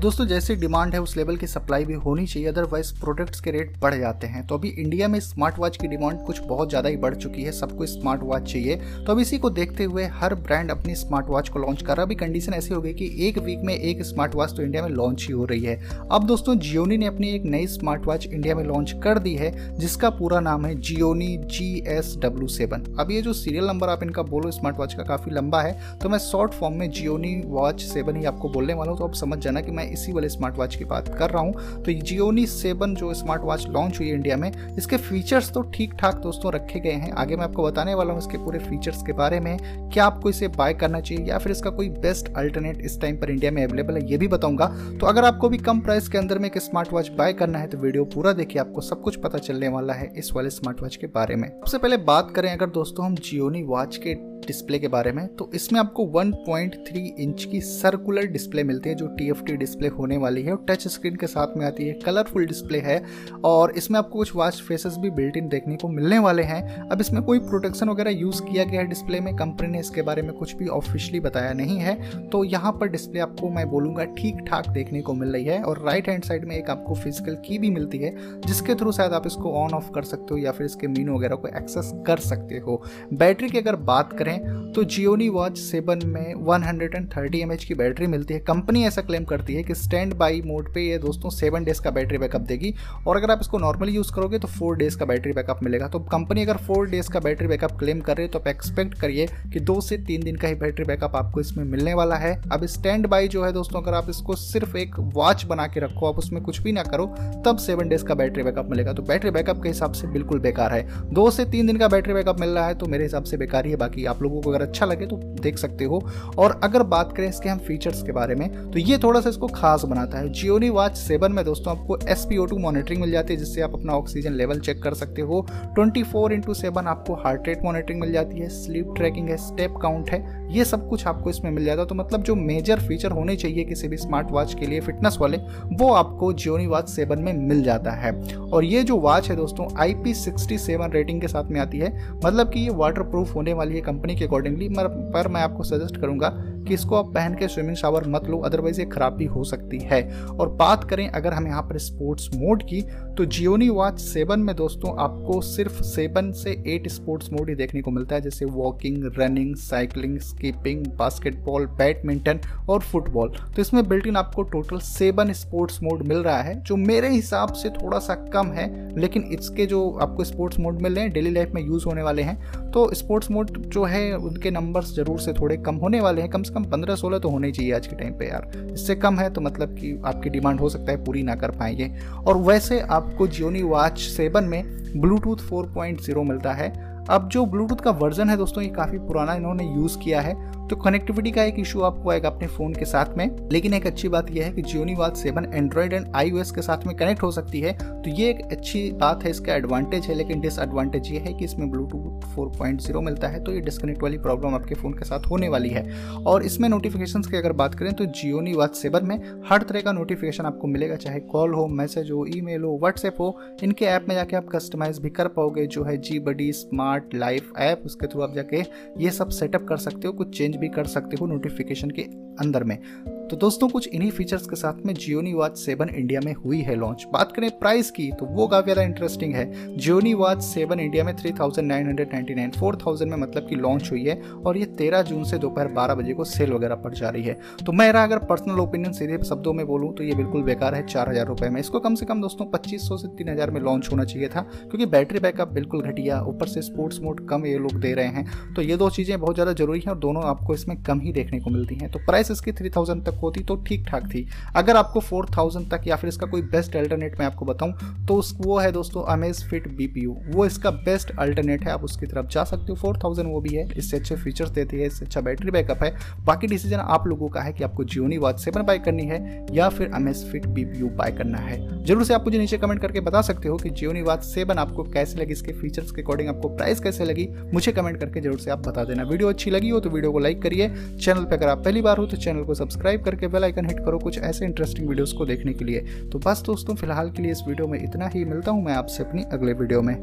दोस्तों, जैसे डिमांड है, उस लेवल की सप्लाई भी होनी चाहिए अदरवाइज़ प्रोडक्ट्स के रेट बढ़ जाते हैं। तो अभी इंडिया में स्मार्ट वॉच की डिमांड कुछ बहुत ज़्यादा ही बढ़ चुकी है, सबको स्मार्ट वॉच चाहिए। तो अब इसी को देखते हुए हर ब्रांड अपनी स्मार्ट वॉच को लॉन्च कर रहा है। अभी कंडीशन ऐसी हो गई कि एक वीक में एक स्मार्ट वॉच तो इंडिया में लॉन्च ही हो रही है। अब दोस्तों जियोनी ने अपनी एक नई स्मार्ट वॉच इंडिया में लॉन्च कर दी है, जिसका पूरा नाम है Gionee G S W seven अब ये जो सीरियल नंबर आप इनका बोलो स्मार्ट वॉच का काफ़ी लंबा है तो मैं शॉर्ट फॉर्म में जियोनी वॉच सेवन ही आपको बोलने वाला हूँ। तो आप समझ जाना कि मैं इसी वाले स्मार्ट वॉच की बात कर रहा हूँ। तो जियोनी सेवन जो स्मार्ट वॉच लॉन्च हुई इंडिया में, इसके फीचर्स तो ठीक ठाक दोस्तों रखे गए हैं। आगे मैं आपको बताने वाला हूँ इसके पूरे फीचर्स के बारे में, क्या आपको इसे बाय करना चाहिए या फिर इसका कोई बेस्ट अल्टरनेट इस टाइम पर इंडिया में अवेलेबल है, ये भी बताऊँगा। तो अगर आपको भी कम प्राइस के अंदर में एक स्मार्ट वॉच बाय करना है तो वीडियो पूरा देखिए, आपको सब कुछ पता चलने वाला है इस वाले स्मार्ट वॉच के बारे में। सबसे पहले बात करें अगर दोस्तों हम जियोनी वॉच के डिस्प्ले के बारे में तो इसमें आपको 1.3 इंच की सर्कुलर डिस्प्ले मिलती है, जो टीएफटी डिस्प्ले होने वाली है, और टच स्क्रीन के साथ में आती है कलरफुल डिस्प्ले है, और इसमें आपको कुछ वॉच फेसेस भी बिल्ट इन देखने को मिलने वाले हैं। अब इसमें कोई प्रोटेक्शन वगैरह यूज़ किया गया है डिस्प्ले में? कंपनी ने इसके बारे में कुछ भी ऑफिशियली बताया नहीं है। तो यहाँ पर डिस्प्ले आपको मैं बोलूँगा ठीक ठाक देखने को मिल रही है, और राइट हैंड साइड में एक आपको फ़िज़िकल की भी मिलती है, जिसके थ्रू शायद आप इसको ऑन ऑफ़ कर सकते हो, या फिर इसके मीन वगैरह को एक्सेस कर सकते हो। बैटरी की अगर बात करें तो जियोनी वॉच सेवन में 130 हंड्रेड की बैटरी मिलती है। कंपनी ऐसा क्लेम करती है कि स्टैंड बाई मोड पे ये दोस्तों सेवन डेज़ का बैटरी बैकअप देगी। और अगर आप इसको नॉर्मली यूज़ करोगे तो फोर डेज़ का बैटरी बैकअप मिलेगा। तो कंपनी अगर फोर डेज़ का बैटरी बैकअप क्लेम कर रही है तो आप एक्सपेक्ट करिए कि दो से तीन दिन का ही बैटरी बैकअप आपको इसमें मिलने वाला है। अब स्टैंड बाई जो है दोस्तों, अगर आप इसको सिर्फ़ एक वॉच बना के रखो, आप उसमें कुछ भी ना करो, तब सेवन डेज़ का बैटरी बैकअप मिलेगा। तो बैटरी बैकअप के हिसाब से बिल्कुल बेकार है। दो से तीन दिन का बैटरी बैकअप मिल रहा है तो मेरे हिसाब से बेकार ही है। बाकी आप लोगों को अगर अच्छा लगे तो देख सकते हो। और अगर बात करें इसके हम फीचर्स के बारे में तो ये थोड़ा सा इसको खास बनाता है। जियोनी वॉच सेवन में दोस्तों आपको S P O two monitoring मिल जाती है, जिससे आप अपना ऑक्सीजन लेवल चेक कर सकते हो। ट्वेंटी फोर इंटू सेवन आपको हार्ट रेट मॉनिटरिंग मिल जाती है स्लीप ट्रैकिंग है स्टेप काउंट है, ये सब कुछ आपको इसमें मिल जाता है। तो मतलब जो मेजर फीचर होने चाहिए किसी भी स्मार्ट वॉच के लिए फिटनेस वाले, वो आपको जियोनी वॉच सेवन में मिल जाता है। और ये जो वॉच है दोस्तों I P sixty seven rating के साथ में आती है। मतलब कि ये वाटर प्रूफ होने वाली है कंपनी के अकॉर्डिंगली पर मैं आपको सजेस्ट करूँगा कि इसको आप पहन के स्विमिंग शावर मत लो अदरवाइज़ ये खराब हो सकती है। और बात करें अगर हम यहाँ पर स्पोर्ट्स मोड की तो जियोनी वॉच सेवन में दोस्तों आपको सिर्फ़ सेवन से एट स्पोर्ट्स मोड ही देखने को मिलता है, जैसे walking running cycling skipping basketball badminton और फुटबॉल तो इसमें बिल्ट इन आपको टोटल सेवन स्पोर्ट्स मोड मिल रहा है, जो मेरे हिसाब से थोड़ा सा कम है, लेकिन इसके जो आपको स्पोर्ट्स मोड मिल रहे हैं डेली लाइफ में यूज़ होने वाले हैं तो स्पोर्ट्स मोड जो है, उनके नंबर्स ज़रूर से थोड़े कम होने वाले हैं। कम से कम पंद्रह सोलह तो होने चाहिए आज के टाइम पे यार। इससे कम है तो मतलब कि आपकी डिमांड हो सकता है पूरी ना कर पाएँगे। और वैसे आपको जियोनी वॉच सेवन में ब्लूटूथ 4.0 मिलता है। अब जो ब्लूटूथ का वर्जन है दोस्तों, ये काफ़ी पुराना इन्होंने यूज़ किया है। तो कनेक्टिविटी का एक इशू आपको आएगा अपने फ़ोन के साथ में। लेकिन एक अच्छी बात यह है कि Gionee watch seven Android and I के साथ में कनेक्ट हो सकती है। तो ये एक अच्छी बात है, इसका एडवांटेज है, लेकिन डिसएडवांटेज ये है कि इसमें ब्लूटूथ 4.0 मिलता है तो ये डिस्कनेक्ट वाली प्रॉब्लम आपके फ़ोन के साथ होने वाली है। और इसमें नोटिफिकेशन की अगर बात करें तो जियोनी वाच सेवन में हर तरह का नोटिफिकेशन आपको मिलेगा, चाहे कॉल हो मैसेज हो ई हो व्हाट्सएप हो, इनके ऐप में जाके आप कस्टमाइज भी कर पाओगे, जो है G buddy smart life app उसके थ्रू आप जाके ये सब सेटअप कर सकते हो, कुछ चेंज भी कर सकते हो नोटिफिकेशन के अंदर में। तो दोस्तों, कुछ इन्हीं फीचर्स के साथ में जियोनी वॉच सेवन इंडिया में हुई है लॉन्च बात करें प्राइस की तो वो काफ़ी ज़्यादा इंटरेस्टिंग है। जियोनी वॉच सेवन इंडिया में three thousand nine hundred ninety nine four thousand में मतलब की लॉन्च हुई है और ये तेरह जून से दोपहर बारह बजे को सेल वगैरह पड़ जा रही है। तो मेरा अगर पर्सनल ओपिनियन सीधे शब्दों में बोलूँ तो ये बिल्कुल बेकार है, चार हज़ार रुपए में। इसको कम से कम दोस्तों पच्चीस सौ से तीन हज़ार में लॉन्च होना चाहिए था, क्योंकि बैटरी बैकअप बिल्कुल घटिया, ऊपर से स्पोर्ट्स मोड कम ये लोग दे रहे हैं। तो ये दो चीज़ें बहुत ज़्यादा ज़रूरी है और दोनों आपको इसमें कम ही देखने को मिलती हैं। तो प्राइस इसकी थ्री तक होती तो ठीक ठाक थी। अगर आपको फोर थाउज़ेंड तक या फिर इसका कोई बेस्ट अल्टरनेट मैं आपको बताऊँ तो उस, वो है दोस्तों अमेज फिट बी वो इसका बेस्ट अल्टरनेट है, आप उसकी तरफ़ जा सकते हो। फोर वो भी है, इससे अच्छे फीचर्स देती है, इससे अच्छा बैटरी बैकअप है। बाकी डिसीज़न आप लोगों का है कि आपको जियोनी वॉच सेवन बाय करनी है या फिर अमेज फिट बी बाय करना है। ज़रूर से आप मुझे नीचे कमेंट करके बता सकते हो कि जियोनी वॉच सेवन आपको कैसे लगी, इसके फीचर्स के अकॉर्डिंग आपको प्राइस कैसे लगी, मुझे कमेंट करके ज़रूर से आप बता देना। वीडियो अच्छी लगी हो तो वीडियो को लाइक करिए। चैनल पर अगर आप पहली बार हो तो चैनल को सब्सक्राइब करके बेल आइकन हिट करो कुछ ऐसे इंटरेस्टिंग वीडियोस को देखने के लिए। तो बस दोस्तों, फ़िलहाल के लिए इस वीडियो में इतना ही। मिलता हूँ मैं आपसे अपनी अगले वीडियो में।